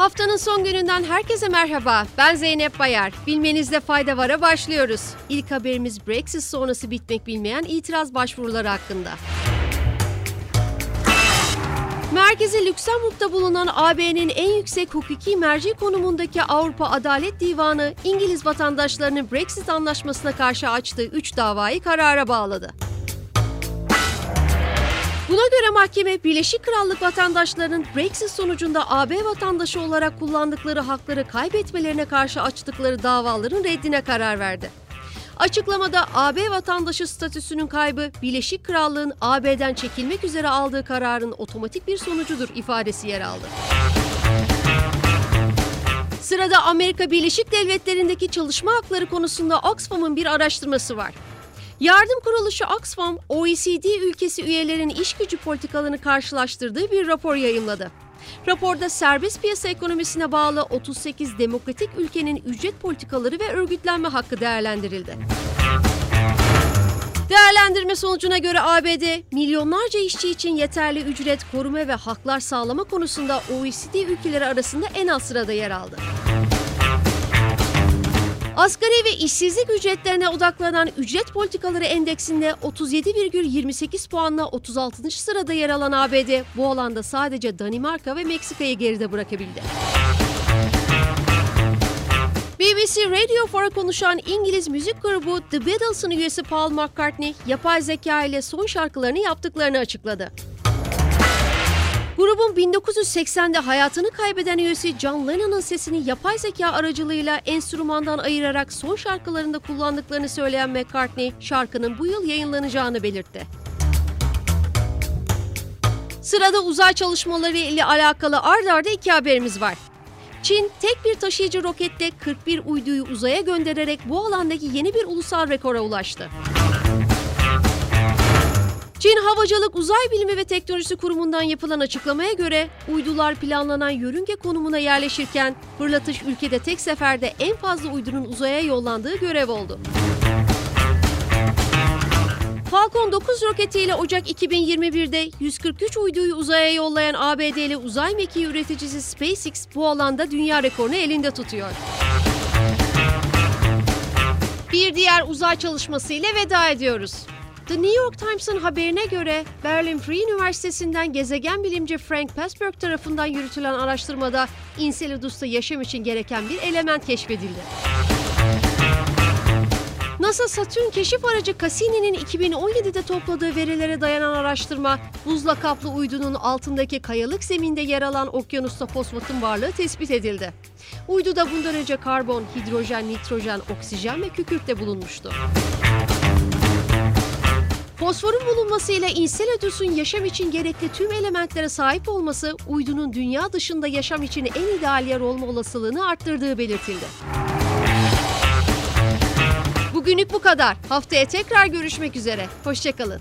Haftanın son gününden herkese merhaba. Ben Zeynep Bayar. Bilmenizde fayda vara başlıyoruz. İlk haberimiz Brexit sonrası bitmek bilmeyen itiraz başvuruları hakkında. Merkezi Lüksemburg'da bulunan AB'nin en yüksek hukuki merci konumundaki Avrupa Adalet Divanı, İngiliz vatandaşlarının Brexit anlaşmasına karşı açtığı 3 davayı karara bağladı. Buna göre mahkeme Birleşik Krallık vatandaşlarının Brexit sonucunda AB vatandaşı olarak kullandıkları hakları kaybetmelerine karşı açtıkları davaların reddine karar verdi. Açıklamada AB vatandaşı statüsünün kaybı Birleşik Krallığın AB'den çekilmek üzere aldığı kararın otomatik bir sonucudur ifadesi yer aldı. Sırada Amerika Birleşik Devletleri'ndeki çalışma hakları konusunda Oxfam'ın bir araştırması var. Yardım kuruluşu Oxfam, OECD ülkesi üyelerin iş gücü politikalarını karşılaştırdığı bir rapor yayımladı. Raporda serbest piyasa ekonomisine bağlı 38 demokratik ülkenin ücret politikaları ve örgütlenme hakkı değerlendirildi. Değerlendirme sonucuna göre ABD, milyonlarca işçi için yeterli ücret, koruma ve haklar sağlama konusunda OECD ülkeleri arasında en alt sırada yer aldı. Asgari ve işsizlik ücretlerine odaklanan ücret politikaları endeksinde 37,28 puanla 36. sırada yer alan ABD bu alanda sadece Danimarka ve Meksika'yı geride bırakabildi. BBC Radio 4'a konuşan İngiliz müzik grubu The Beatles'ın üyesi Paul McCartney, yapay zeka ile son şarkılarını yaptıklarını açıkladı. Grubun 1980'de hayatını kaybeden üyesi John Lennon'ın sesini yapay zeka aracılığıyla enstrümandan ayırarak son şarkılarında kullandıklarını söyleyen McCartney, şarkının bu yıl yayınlanacağını belirtti. Sırada uzay çalışmaları ile alakalı ard arda iki haberimiz var. Çin tek bir taşıyıcı rokette 41 uyduyu uzaya göndererek bu alandaki yeni bir ulusal rekora ulaştı. Çin Havacılık Uzay Bilimi ve Teknolojisi Kurumu'ndan yapılan açıklamaya göre uydular planlanan yörünge konumuna yerleşirken fırlatış ülkede tek seferde en fazla uydunun uzaya yollandığı görev oldu. Falcon 9 roketiyle Ocak 2021'de 143 uyduyu uzaya yollayan ABD'li uzay mekiği üreticisi SpaceX bu alanda dünya rekorunu elinde tutuyor. Bir diğer uzay çalışmasıyla veda ediyoruz. The New York Times'ın haberine göre Berlin Free Üniversitesi'nden gezegen bilimci Frank Passberg tarafından yürütülen araştırmada Enceladus'ta yaşam için gereken bir element keşfedildi. NASA Satürn keşif aracı Cassini'nin 2017'de topladığı verilere dayanan araştırma, buzla kaplı uydunun altındaki kayalık zeminde yer alan okyanusta fosfatın varlığı tespit edildi. Uyduda bundan önce karbon, hidrojen, nitrojen, oksijen ve kükürt de bulunmuştu. Fosforun bulunmasıyla Enceladus'un yaşam için gerekli tüm elementlere sahip olması uydunun dünya dışında yaşam için en ideal yer olma olasılığını arttırdığı belirtildi. Bugünlük bu kadar. Haftaya tekrar görüşmek üzere. Hoşçakalın.